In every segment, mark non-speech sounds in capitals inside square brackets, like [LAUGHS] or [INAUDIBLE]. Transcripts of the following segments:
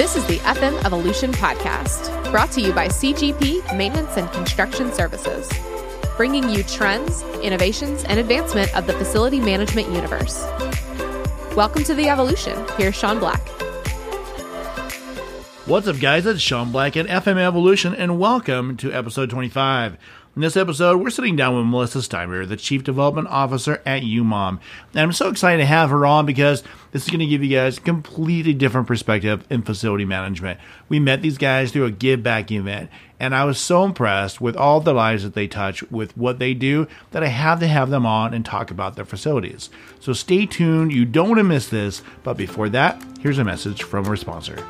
This is the FM Evolution Podcast, brought to you by CGP Maintenance and Construction Services, bringing you trends, innovations, and advancement of the facility management universe. Welcome to the Evolution. Here's Sean Black. What's up, guys? It's Sean Black at FM Evolution, and welcome to episode 25. In this episode, we're sitting down with Melissa Steimer, the Chief Development Officer at UMOM. And I'm so excited to have her on because this is going to give you guys a completely different perspective in facility management. We met these guys through a give back event, and I was so impressed with all the lives that they touch with what they do that I have to have them on and talk about their facilities. So stay tuned. You don't want to miss this. But before that, here's a message from our sponsor.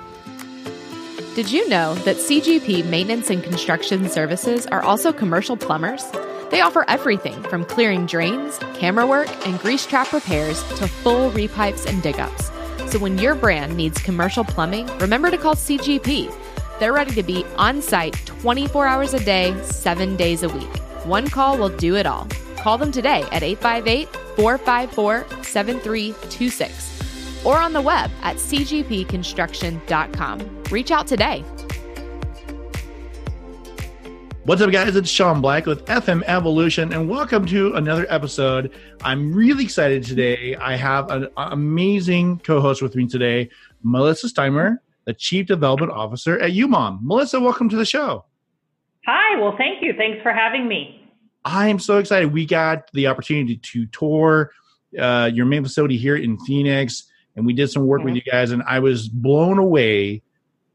Did you know that CGP Maintenance and Construction Services are also commercial plumbers? They offer everything from clearing drains, camera work, and grease trap repairs to full repipes and dig ups. So when your brand needs commercial plumbing, remember to call CGP. They're ready to be on site 24 hours a day, 7 days a week. One call will do it all. Call them today at 858 454 7326 or on the web at cgpconstruction.com. Reach out today. What's up, guys? It's Sean Black with FM Evolution, and welcome to another episode. I'm really excited today. I have an amazing co host with me today, Melissa Steimer, the Chief Development Officer at UMOM. Melissa, welcome to the show. Hi, well, thank you. Thanks for having me. I am so excited. We got the opportunity to tour uh, your main facility here in Phoenix and we did some work with mm-hmm. you guys and i was blown away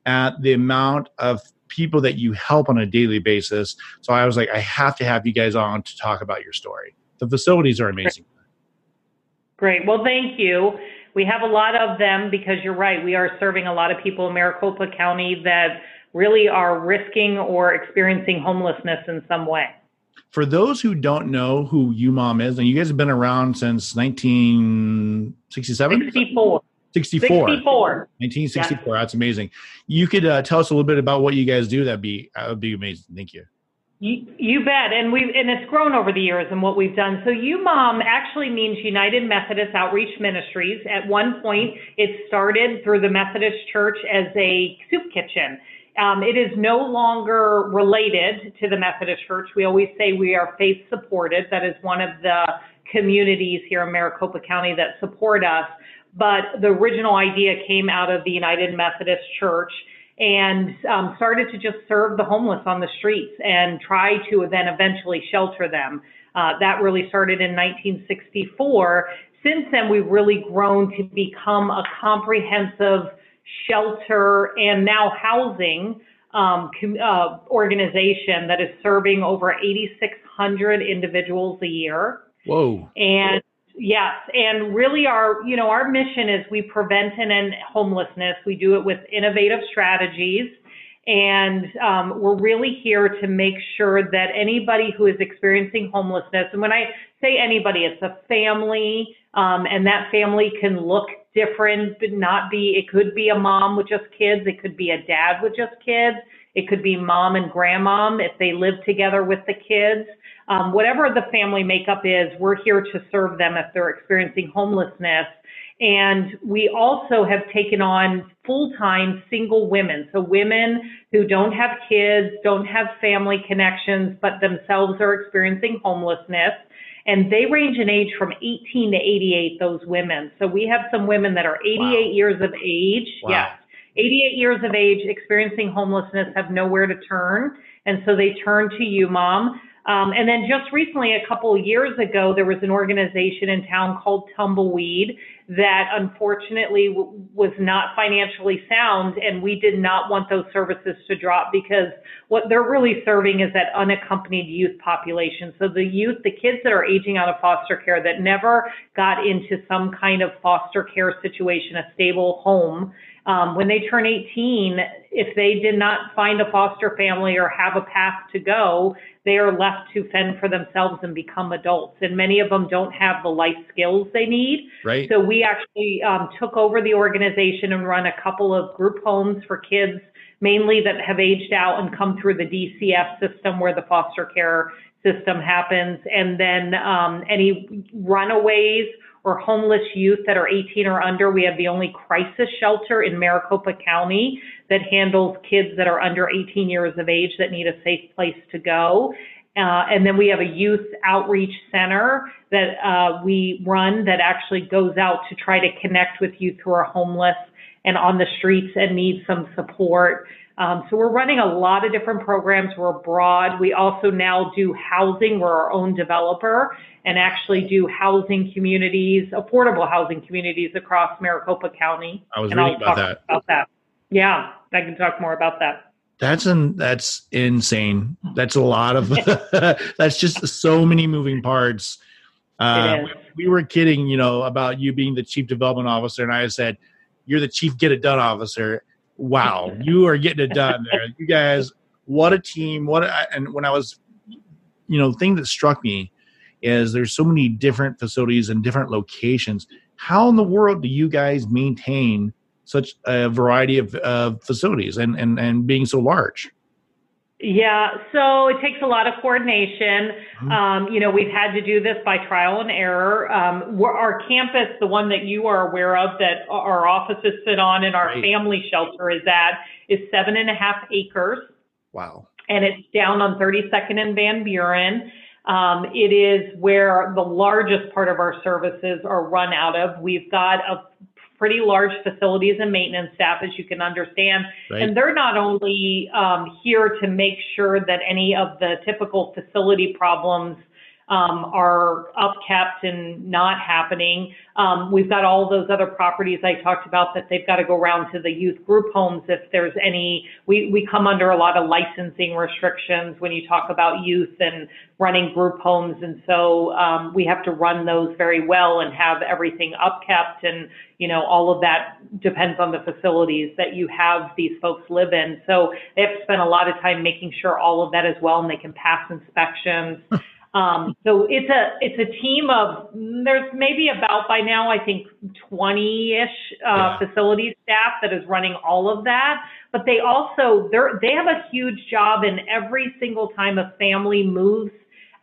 at the amount of people that you help on a daily basis. So i was like i have to have you guys on to talk about your story. The facilities are amazing. Great. Well thank you. We have a lot of them because you're right we are serving a lot of people in maricopa county that really are risking or experiencing homelessness in some way for those who don't know who UMOM is, and you guys have been around since 1967? 64. 64. 64. 1964. That's amazing. You could uh, tell us a little bit about what you guys do. That'd be that would be amazing. Thank you. You, you bet, and we and it's grown over the years and what we've done. So UMOM actually means United Methodist Outreach Ministries. At one point, it started through the Methodist Church as a soup kitchen, um, it is no longer related to the Methodist Church. We always say we are faith supported. That is one of the communities here in Maricopa County that support us. But the original idea came out of the United Methodist Church and um, started to just serve the homeless on the streets and try to then eventually shelter them. Uh, that really started in 1964. Since then, we've really grown to become a comprehensive shelter, and now housing um, uh, organization that is serving over 8,600 individuals a year. Whoa. And yes, and really our, you know, our mission is we prevent and end homelessness. We do it with innovative strategies. And um, we're really here to make sure that anybody who is experiencing homelessness, and when I say anybody, it's a family, um, and that family can look different, but not be, it could be a mom with just kids. It could be a dad with just kids. It could be mom and grandmom if they live together with the kids. Um, whatever the family makeup is, we're here to serve them if they're experiencing homelessness. And we also have taken on full time single women. So women who don't have kids, don't have family connections, but themselves are experiencing homelessness and they range in age from 18 to 88 those women. So we have some women that are 88 wow. years of age. Wow. yes. 88 years of age experiencing homelessness have nowhere to turn. And so they turn to UMOM um, and then just recently, a couple of years ago, there was an organization in town called Tumbleweed that unfortunately w- was not financially sound, and we did not want those services to drop because what they're really serving is that unaccompanied youth population. So the youth, the kids that are aging out of foster care that never got into some kind of foster care situation, a stable home. Um, when they turn 18, if they did not find a foster family or have a path to go, they are left to fend for themselves and become adults. And many of them don't have the life skills they need. Right. So we actually um, took over the organization and run a couple of group homes for kids, mainly that have aged out and come through the DCF system where the foster care system happens. And then um, any runaways or homeless youth that are 18 or under. We have the only crisis shelter in Maricopa County that handles kids that are under 18 years of age that need a safe place to go. Uh, and then we have a youth outreach center that uh, we run that actually goes out to try to connect with youth who are homeless and on the streets and need some support. Um, so we're running a lot of different programs. We're broad. We also now do housing. We're our own developer and actually do housing communities, affordable housing communities across Maricopa County. I was and reading I'll about that. About that. Yeah, I can talk more about that. That's an that's insane. That's a lot of [LAUGHS] [LAUGHS] that's just so many moving parts. Uh, we were kidding, you know, about you being the chief development officer, and I said, "You're the chief get it done officer." Wow, [LAUGHS] you are getting it done there. You guys, what a team! What a, and when I was, you know, the thing that struck me is there's so many different facilities and different locations. How in the world do you guys maintain such a variety of uh, facilities and, and, and being so large? Yeah, so it takes a lot of coordination. Mm-hmm. Um, you know, we've had to do this by trial and error. Um, our campus, the one that you are aware of that our offices sit on and our right. family shelter is at, is seven and a half acres. Wow. And it's down on 32nd and Van Buren. Um, it is where the largest part of our services are run out of. We've got a pretty large facilities and maintenance staff, as you can understand. Right. And they're not only um, here to make sure that any of the typical facility problems um, are upkept and not happening. Um, we've got all those other properties I talked about that they've got to go around to the youth group homes if there's any. We, we come under a lot of licensing restrictions when you talk about youth and running group homes. And so um, we have to run those very well and have everything upkept. And, you know, all of that depends on the facilities that you have these folks live in. So they have to spend a lot of time making sure all of that is well and they can pass inspections. [LAUGHS] Um, so it's a it's a team of there's maybe about by now I think 20ish uh, yeah. facility staff that is running all of that. But they also they they have a huge job in every single time a family moves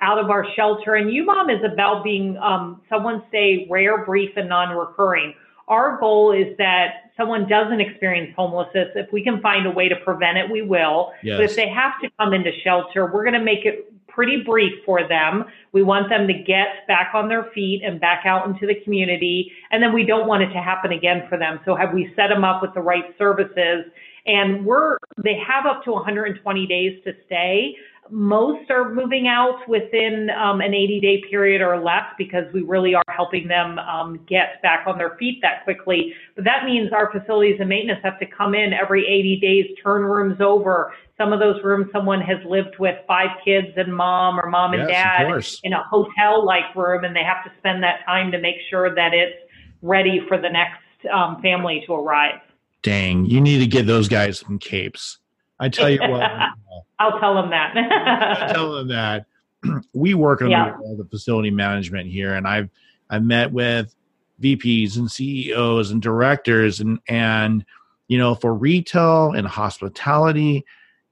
out of our shelter. And UMOM is about being um, someone say rare, brief, and non-recurring. Our goal is that someone doesn't experience homelessness. If we can find a way to prevent it, we will. Yes. But if they have to come into shelter, we're going to make it pretty brief for them. We want them to get back on their feet and back out into the community. And then we don't want it to happen again for them. So have we set them up with the right services? And we're, they have up to 120 days to stay. Most are moving out within um, an 80 day period or less because we really are helping them um, get back on their feet that quickly. But that means our facilities and maintenance have to come in every 80 days, turn rooms over. Some of those rooms, someone has lived with five kids and mom or mom and yes, dad in a hotel like room, and they have to spend that time to make sure that it's ready for the next um, family to arrive. Dang, you need to get those guys some capes. I tell you what. [LAUGHS] I'll tell them that. I tell them that. [CLEARS THROAT] we work on yeah. the, the facility management here, and I've I've met with VPs and CEOs and directors, and and you know for retail and hospitality,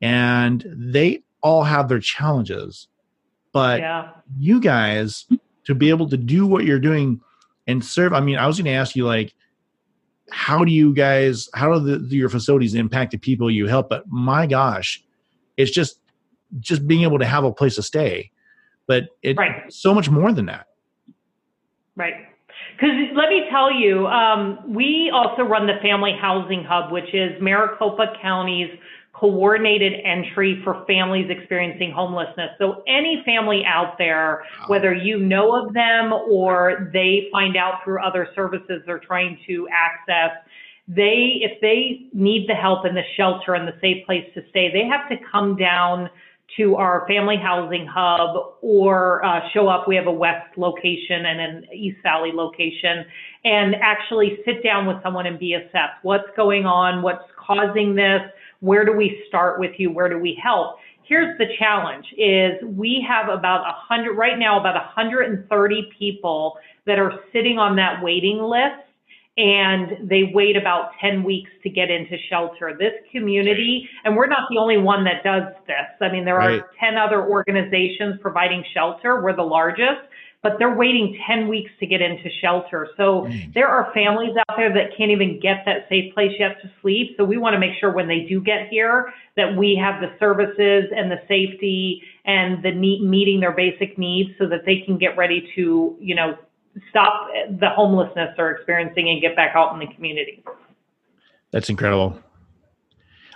and they all have their challenges. But yeah. you guys to be able to do what you're doing and serve. I mean, I was going to ask you like how do you guys how do the, your facilities impact the people you help? But my gosh it's just just being able to have a place to stay. But it's right. so much more than that. Right. Because let me tell you um, we also run the family housing hub which is maricopa county's coordinated entry for families experiencing homelessness. So any family out there, whether you know of them or they find out through other services they're trying to access, they if they need the help and the shelter and the safe place to stay, they have to come down to our family housing hub or uh, show up. We have a west location and an East Valley location and actually sit down with someone and be assessed. What's going on? What's causing this? Where do we start with you? Where do we help? Here's the challenge is we have about 100 right now about 130 people that are sitting on that waiting list and they wait about 10 weeks to get into shelter. This community, and we're not the only one that does this. I mean, there right. are 10 other organizations providing shelter. We're the largest. But they're waiting 10 weeks to get into shelter. So Dang. there are families out there that can't even get that safe place yet to sleep. So we want to make sure when they do get here that we have the services and the safety and the need, meeting their basic needs so that they can get ready to, you know, stop the homelessness they're experiencing and get back out in the community. That's incredible.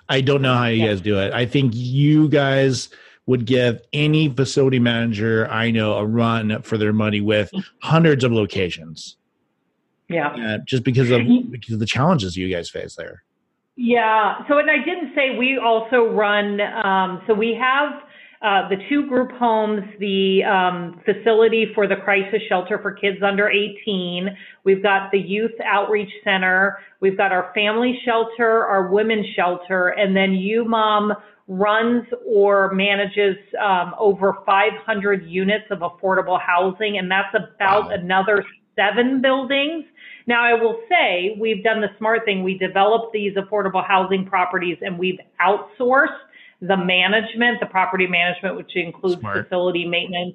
I don't know how you yeah. guys do it. I think you guys would give any facility manager I know a run for their money with hundreds of locations. Yeah. Uh, just because of because of the challenges you guys face there. Yeah. So, and I didn't say we also run. Um, so we have uh, the two group homes, the um, facility for the crisis shelter for kids under 18. We've got the youth outreach center. We've got our family shelter, our women's shelter, and then UMOM runs or manages um, over 500 units of affordable housing, and that's about wow. another seven buildings. Now, I will say we've done the smart thing. We developed these affordable housing properties and we've outsourced the management, the property management, which includes smart. facility maintenance,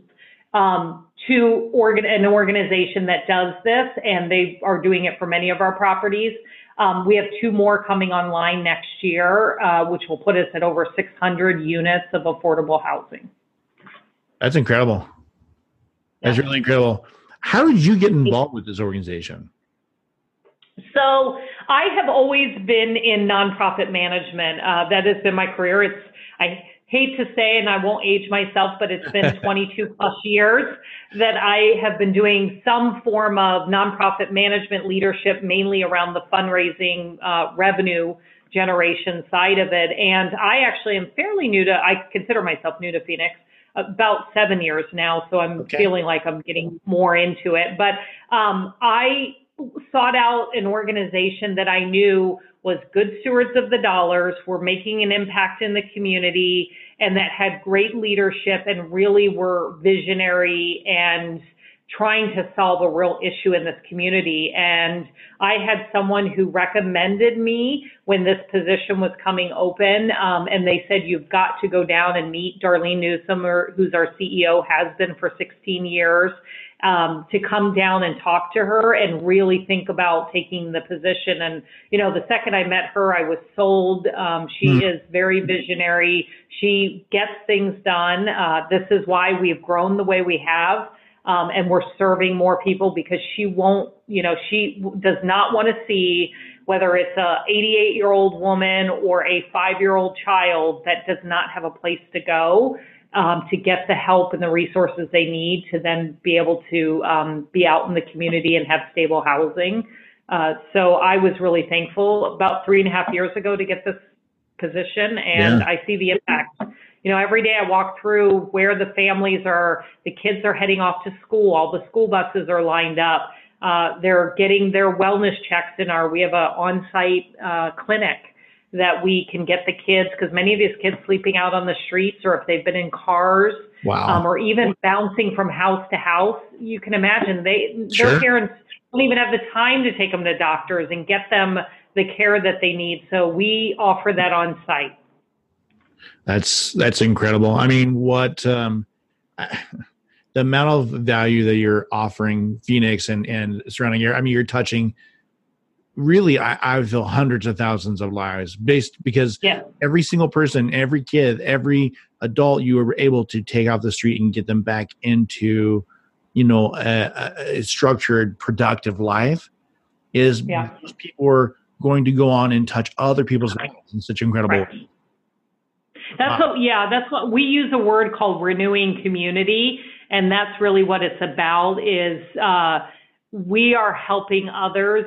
um, to organ- an organization that does this, and they are doing it for many of our properties. Um, we have two more coming online next year, uh, which will put us at over 600 units of affordable housing. That's incredible. That's yeah. really incredible. How did you get involved with this organization? So I have always been in nonprofit management. Uh, that has been my career. It's I hate to say, and I won't age myself, but it's been [LAUGHS] 22 plus years that I have been doing some form of nonprofit management leadership, mainly around the fundraising uh, revenue generation side of it. And I actually am fairly new to, I consider myself new to Phoenix about seven years now. So I'm okay. feeling like I'm getting more into it. But um, I sought out an organization that I knew was good stewards of the dollars, were making an impact in the community, and that had great leadership and really were visionary and trying to solve a real issue in this community. And I had someone who recommended me when this position was coming open. Um, and they said, You've got to go down and meet Darlene Newsom, who's our CEO, has been for 16 years um, to come down and talk to her and really think about taking the position. And, you know, the second I met her, I was sold. Um, she mm. is very visionary. She gets things done. Uh, this is why we've grown the way we have. Um, and we're serving more people because she won't, you know, she does not want to see whether it's a 88 year old woman or a five year old child that does not have a place to go um, to get the help and the resources they need to then be able to um, be out in the community and have stable housing. Uh, so I was really thankful about three and a half years ago to get this position, and yeah. I see the impact. You know, every day I walk through where the families are, the kids are heading off to school, all the school buses are lined up. Uh, they're getting their wellness checks in our, we have a on-site uh, clinic that we can get the kids because many of these kids sleeping out on the streets or if they've been in cars wow. um, or even bouncing from house to house you can imagine they sure. their parents don't even have the time to take them to doctors and get them the care that they need so we offer that on site that's that's incredible i mean what um, [SIGHS] the amount of value that you're offering phoenix and and surrounding area i mean you're touching really I, I feel hundreds of thousands of lives based because yeah. every single person every kid every adult you were able to take off the street and get them back into you know a, a structured productive life is yeah. people are going to go on and touch other people's lives in such incredible right. that's wow. what yeah that's what we use a word called renewing community and that's really what it's about is uh, we are helping others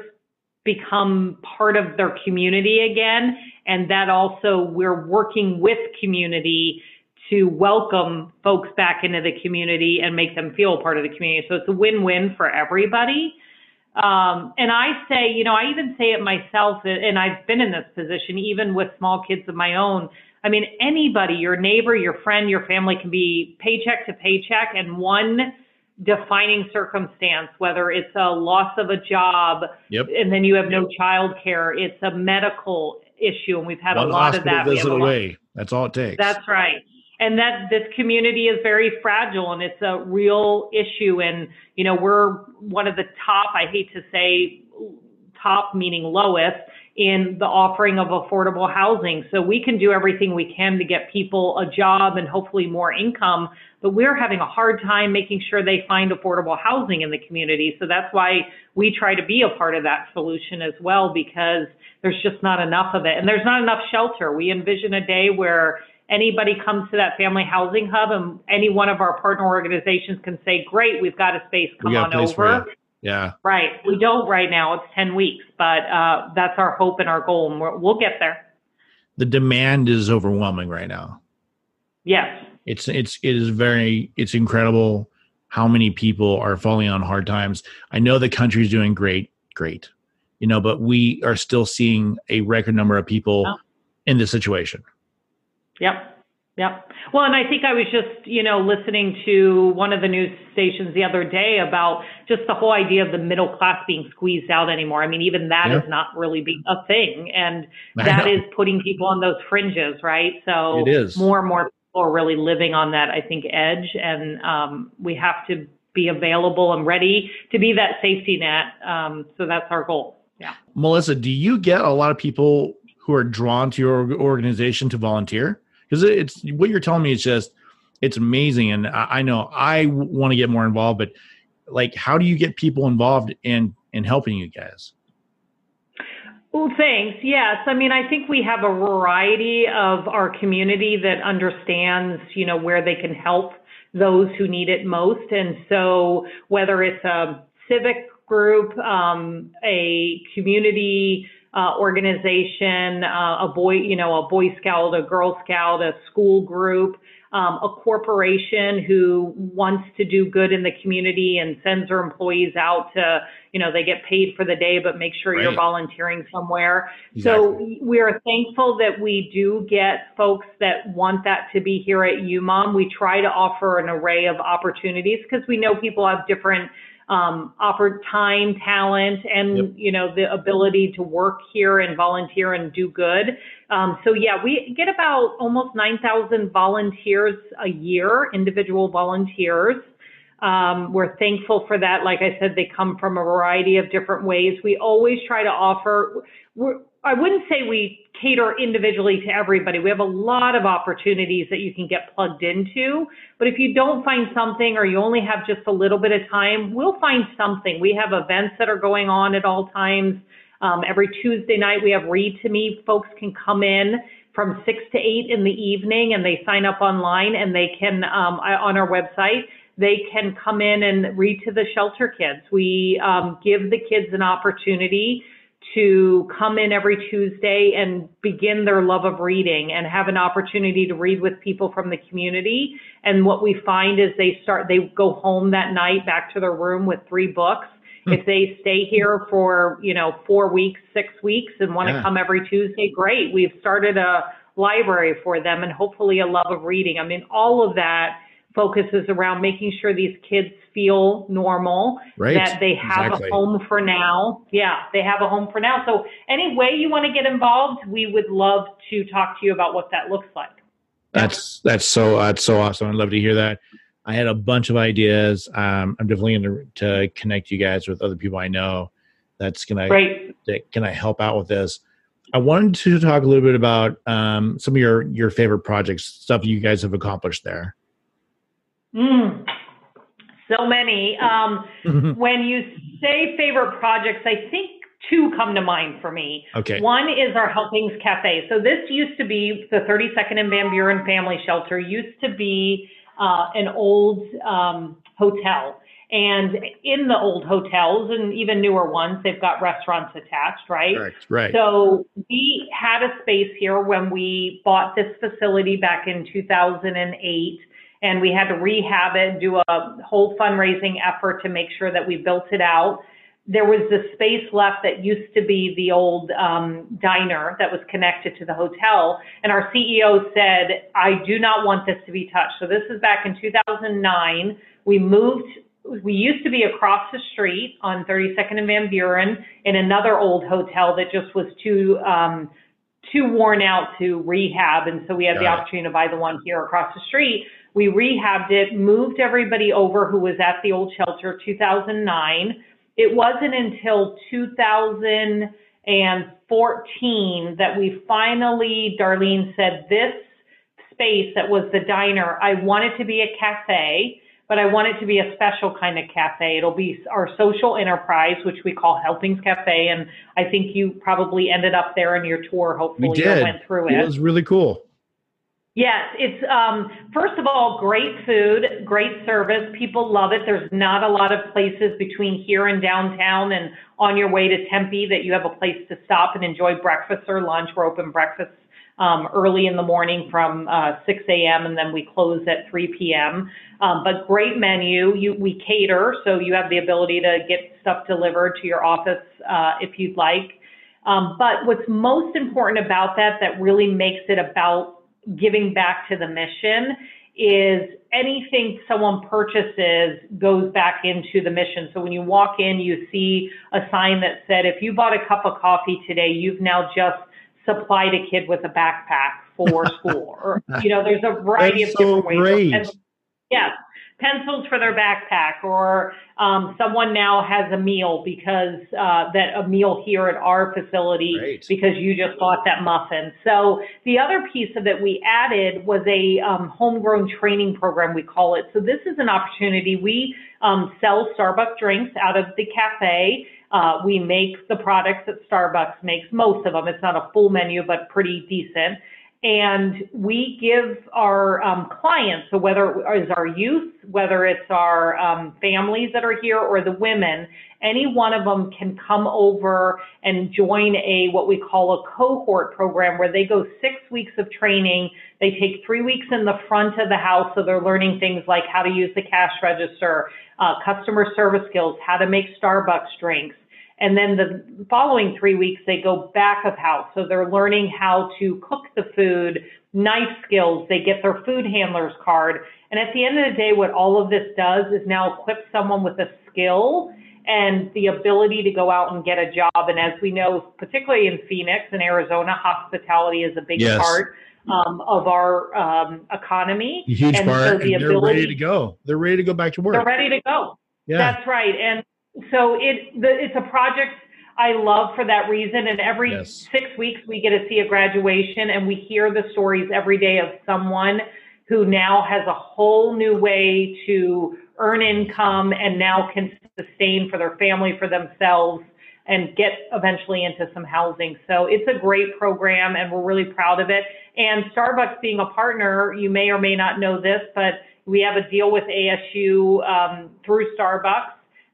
become part of their community again. And that also, we're working with community to welcome folks back into the community and make them feel part of the community. So it's a win win for everybody. Um, and I say, you know, I even say it myself, and I've been in this position even with small kids of my own. I mean, anybody, your neighbor, your friend, your family can be paycheck to paycheck, and one defining circumstance, whether it's a loss of a job yep. and then you have no child care, it's a medical issue. And we've had One a lot of that. Visit away. That's all it takes. That's right. and that this community is very fragile and it's a real issue. And, you know, we're one of the top, I hate to say top meaning lowest in the offering of affordable housing. So we can do everything we can to get people a job and hopefully more income, but we're having a hard time making sure they find affordable housing in the community. So that's why we try to be a part of that solution as well because there's just not enough of it. And there's not enough shelter. We envision a day where anybody comes to that family housing hub and any one of our partner organizations can say, great, we've got a space, come on over. Yeah. Right. We don't right now. It's 10 weeks, but uh, that's our hope and our goal, and we will get there. The demand is overwhelming right now. Yes. It's it's it is very it's incredible how many people are falling on hard times. I know the country's doing great, great, you know, but we are still seeing a record number of people oh. in this situation. Yep. Yep. Well, and I think I was just, you know, listening to one of the news stations the other day about just the whole idea of the middle class being squeezed out anymore. I mean, even that yeah. is not really being a thing. And [LAUGHS] that is putting people on those fringes, right? So it is. more and more people are really living on that, I think, edge. And um, we have to be available and ready to be that safety net. Um, so that's our goal. Yeah. Melissa, do you get a lot of people who are drawn to your organization to volunteer? Because it's what you're telling me is just it's amazing and I, I know i want to get more involved but like how do you get people involved in in helping you guys well, thanks. Yes. I mean, I think we have a variety of our community that understands, you know, where they can help those who need it most. And so whether it's a civic group, um, a community uh, organization, uh, a boy, you know, a Boy Scout, a Girl Scout, a school group, um, a corporation who wants to do good in the community and sends their employees out to, you know, they get paid for the day, but make sure right. you're volunteering somewhere. Exactly. So we are thankful that we do get folks that want that to be here at UMOM. We try to offer an array of opportunities because we know people have different um, offered time, talent, and yep. you know the ability to work here and volunteer and do good. Um, so yeah, we get about almost 9,000 volunteers a year, individual volunteers. Um, we're thankful for that. Like I said, they come from a variety of different ways. We always try to offer. I wouldn't say we cater individually to everybody. We have a lot of opportunities that you can get plugged into. But if you don't find something or you only have just a little bit of time, we'll find something. We have events that are going on at all times. Um, every Tuesday night, we have Read to Me. Folks can come in from six to eight in the evening and they sign up online and they can, um, on our website, they can come in and read to the shelter kids. We um, give the kids an opportunity to come in every Tuesday and begin their love of reading and have an opportunity to read with people from the community. And what we find is they start, they go home that night back to their room with three books. Hmm. If they stay here for, you know, four weeks, six weeks and want to yeah. come every Tuesday, great. We've started a library for them and hopefully a love of reading. I mean, all of that focuses around making sure these kids feel normal, right. that they have exactly. a home for now. Yeah, they have a home for now. So, any way you want to get involved, we would love to talk to you about what that looks like. That's that's so that's so awesome. I'd love to hear that. I had a bunch of ideas. Um, I'm definitely going to, to connect you guys with other people I know that's going to that can I help out with this. I wanted to talk a little bit about um, some of your your favorite projects, stuff you guys have accomplished there. Mm, so many. Um, [LAUGHS] when you say favorite projects, I think two come to mind for me. Okay. One is our Helpings Cafe. So this used to be the 32nd and Van Buren Family Shelter. Used to be uh, an old um, hotel. And in the old hotels and even newer ones, they've got restaurants attached, right? Correct, right. So we had a space here when we bought this facility back in 2008 and we had to rehab it, do a whole fundraising effort to make sure that we built it out. There was the space left that used to be the old um, diner that was connected to the hotel. And our CEO said, I do not want this to be touched. So this is back in 2009. We moved we used to be across the street on 32nd and Van Buren in another old hotel that just was too um, too worn out to rehab. And so we had Got the it. opportunity to buy the one here across the street. We rehabbed it, moved everybody over who was at the old shelter 2009. It wasn't until 2014 that we finally, Darlene said, this space that was the diner, I want it to be a cafe, but I want it to be a special kind of cafe. It'll be our social enterprise, which we call Helpings Cafe. And I think you probably ended up there in your tour, hopefully, We did. went through it. It was really cool. Yes, it's um, first of all great food, great service. People love it. There's not a lot of places between here and downtown and on your way to Tempe that you have a place to stop and enjoy breakfast or lunch. We're open breakfast um, early in the morning from uh, 6 a.m. and then we close at 3 p.m. Um, but great menu. You, we cater, so you have the ability to get stuff delivered to your office uh, if you'd like. Um, but what's most important about that, that really makes it about giving back to the mission, is anything someone purchases goes back into the mission. So when you walk in, you see a sign that said, if you bought a cup of coffee today, you've now just supplied a kid with a backpack for [LAUGHS] school. Or, you know, there's a variety That's of so different ways. great. And- Yes, pencils for their backpack, or um, someone now has a meal because uh, that a meal here at our facility Great. because you just bought that muffin. So the other piece of it we added was a um, homegrown training program, we call it. So this is an opportunity. We um, sell Starbucks drinks out of the cafe. Uh, we make the products that Starbucks makes, most of them. It's not a full menu, but pretty decent. And we give our um, clients, so whether it's our youth, whether it's our um, families that are here or the women, any one of them can come over and join a what we call a cohort program where they go six weeks of training. They take three weeks in the front of the house, so they're learning things like how to use the cash register, uh, customer service skills, how to make Starbucks drinks. And then the following three weeks, they go back of house. So they're learning how to cook the food, knife skills. They get their food handler's card. And at the end of the day, what all of this does is now equip someone with a skill and the ability to go out and get a job. And as we know, particularly in Phoenix and Arizona, hospitality is a big Yes. part um, of our um, economy. A huge And part. so and they're ready to go. They're ready to go back to work. They're ready to go. yeah. That's right. And so it the, it's a project I love for that reason. And every Yes. six weeks we get to see a graduation and we hear the stories every day of someone who now has a whole new way to earn income and now can sustain for their family, for themselves and get eventually into some housing. So it's a great program and we're really proud of it. And Starbucks being a partner, you may or may not know this, but we have a deal with ASU um, through Starbucks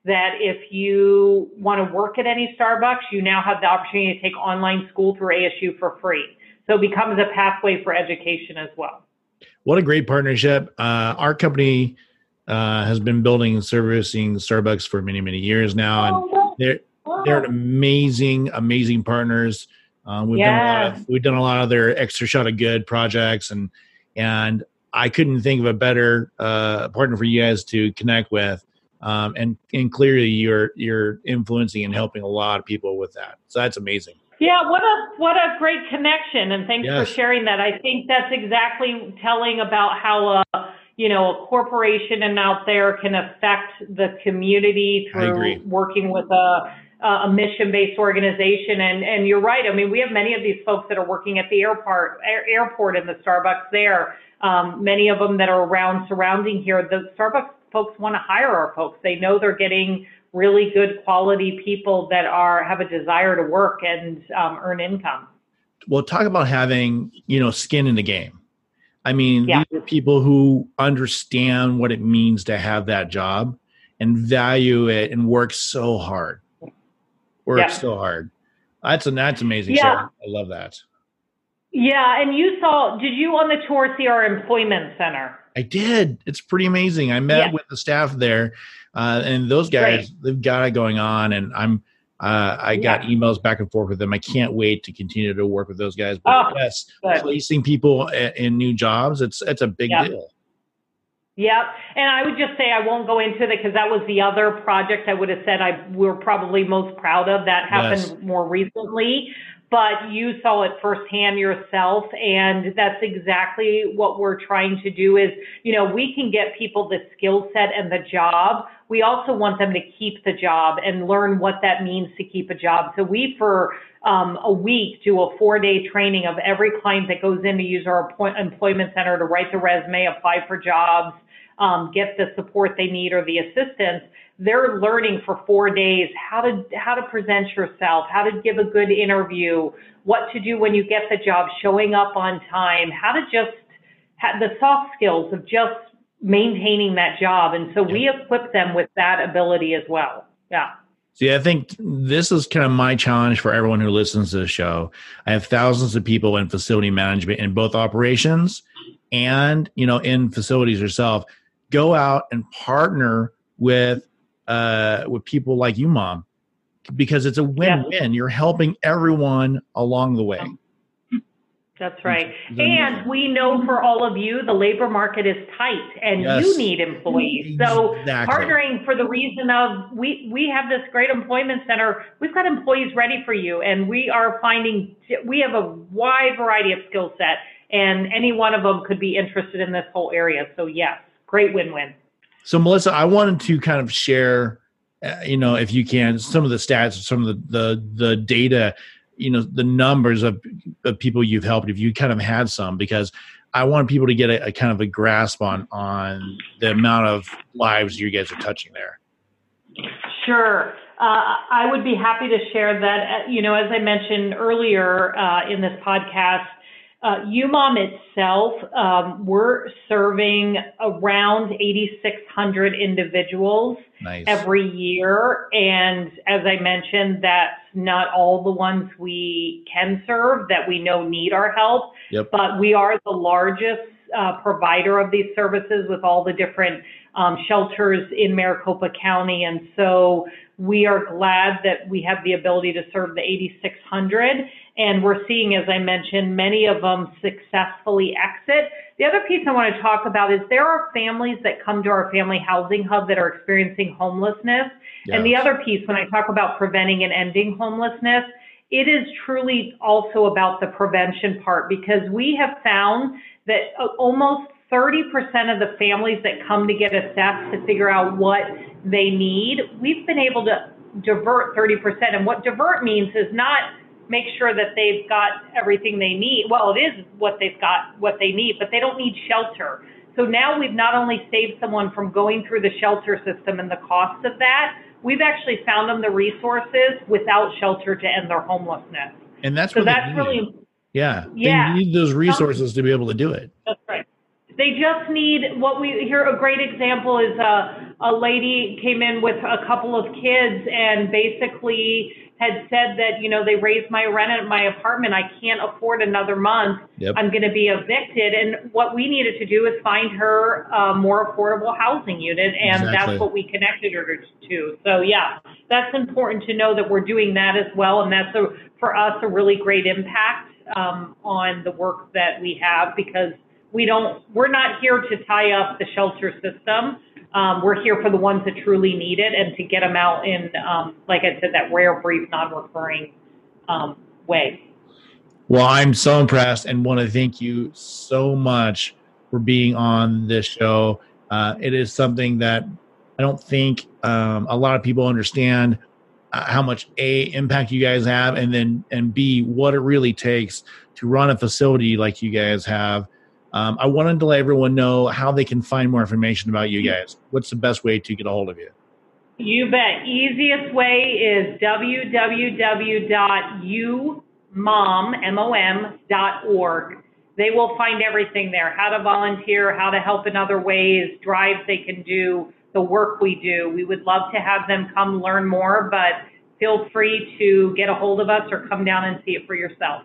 that if you want to work at any Starbucks, you now have the opportunity to take online school through ASU for free. So it becomes a pathway for education as well. What a great partnership. Uh, our company uh, has been building and servicing Starbucks for many, many years now. And they're, they're an amazing, amazing partners. Uh, we've done a lot of we've done a lot of their extra shot of good projects, and and I couldn't think of a better uh, partner for you guys to connect with. Um, and and clearly you're you're influencing and helping a lot of people with that. So that's amazing. Yeah, what a what a great connection, and thanks Yes. for sharing that. I think that's exactly telling about how a you know a corporation and out there can affect the community through working with a a mission based organization. And and you're right. I mean, we have many of these folks that are working at the airport air, airport and the Starbucks there. Um, many of them that are around surrounding here. The Starbucks folks want to hire our folks. They know they're getting really good quality people that are have a desire to work and um, earn income. well talk about having you know skin in the game i mean Yeah. these are people who understand what it means to have that job and value it and work so hard work Yeah. so hard that's a that's amazing Yeah. I love that Yeah, and you saw, did you on the tour see our employment center? I did it's pretty amazing i met Yeah. with the staff there uh, and those guys they've got it going on and i'm uh, I got emails back and forth with them. I can't wait to continue to work with those guys. But Oh, yes, good. placing people in new jobs, it's it's a big deal. Yep. And I would just say I won't go into it because that was the other project I would have said I we're probably most proud of. That happened yes. more recently but you saw it firsthand yourself and that's exactly what we're trying to do is you know we can get people the skill set and the job. We also want them to keep the job and learn what that means to keep a job. So we for um, a week do a four day training of every client that goes in to use our employment center to write the resume apply for jobs um, get the support they need or the assistance they're learning for four days how to how to present yourself, how to give a good interview, what to do when you get the job, showing up on time, how to just have the soft skills of just maintaining that job. And so we equip them with that ability as well. Yeah. See, I think this is kind of my challenge for everyone who listens to the show. I have thousands of people in facility management in both operations and, you know, in facilities yourself. Go out and partner with uh, with people like UMOM, because it's a win-win. Yeah. You're helping everyone along the way. That's right. And we know for all of you, the labor market is tight and yes. you need employees. So exactly. partnering for the reason of we, we have this great employment center. We've got employees ready for you and we are finding, we have a wide variety of skill set and any one of them could be interested in this whole area. So yes, great win-win. So, Melissa, I wanted to kind of share, uh, you know, if you can, some of the stats, some of the the, the data, you know, the numbers of, of people you've helped, if you kind of had some, because I want people to get a, a kind of a grasp on on the amount of lives you guys are touching there. Sure. Uh, I would be happy to share that. Uh, you know, as I mentioned earlier uh, in this podcast, uh, UMOM itself, um, we're serving around 8,600 individuals nice. every year. And as I mentioned, that's not all the ones we can serve that we know need our help, yep. but we are the largest uh, provider of these services with all the different um, shelters in Maricopa County. And so we are glad that we have the ability to serve the 8,600. And we're seeing, as I mentioned, many of them successfully exit. The other piece I want to talk about is there are families that come to our family housing hub that are experiencing homelessness. Yes. And the other piece, when I talk about preventing and ending homelessness, it is truly also about the prevention part because we have found that uh, almost 30% of the families that come to get assessed to figure out what they need, we've been able to divert 30%. And what divert means is not make sure that they've got everything they need. Well, it is what they've got, what they need, but they don't need shelter. So now we've not only saved someone from going through the shelter system and the cost of that, we've actually found them the resources without shelter to end their homelessness. And that's so that's really yeah. Yeah. They need those resources to be able to do it. That's right. They just need what we hear. A great example is a, uh, a lady came in with a couple of kids and basically had said that, you know, they raised my rent at my apartment. I can't afford another month. Yep. I'm going to be evicted. And what we needed to do is find her a more affordable housing unit. And exactly. that's what we connected her to. So, yeah, that's important to know that we're doing that as well. And that's, a, for us, a really great impact um, on the work that we have because we don't, we're not here to tie up the shelter system. Um, we're here for the ones that truly need it and to get them out in, um, like I said, that rare, brief, non-recurring um, way. Well, I'm so impressed and want to thank you so much for being on this show. Uh, it is something that I don't think um, a lot of people understand uh, how much a impact you guys have, and then and b what it really takes to run a facility like you guys have um, I wanted to let everyone know how they can find more information about you guys. What's the best way to get a hold of you? You bet. Easiest way is www.umom.org. They will find everything there how to volunteer, how to help in other ways, drives they can do, the work we do. We would love to have them come learn more, but feel free to get a hold of us or come down and see it for yourself.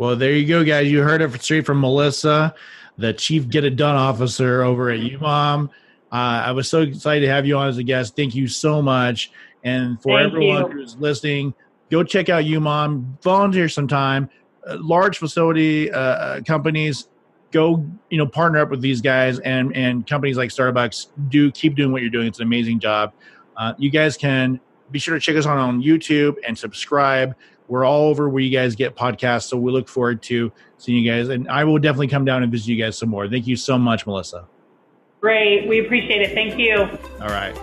Well, there you go, guys. You heard it straight from Melissa, the Chief Get It Done Officer over at UMOM. Uh, I was so excited to have you on as a guest. Thank you so much. And for Thank everyone you. who's listening, go check out UMOM. Volunteer some time. Uh, large facility uh, uh, companies go you know partner up with these guys and and companies like starbucks do keep doing what you're doing it's an amazing job uh, you guys can be sure to check us out on youtube and subscribe we're all over where you guys get podcasts so we look forward to seeing you guys and i will definitely come down and visit you guys some more. Thank you so much melissa. Great. We appreciate it. Thank you. All right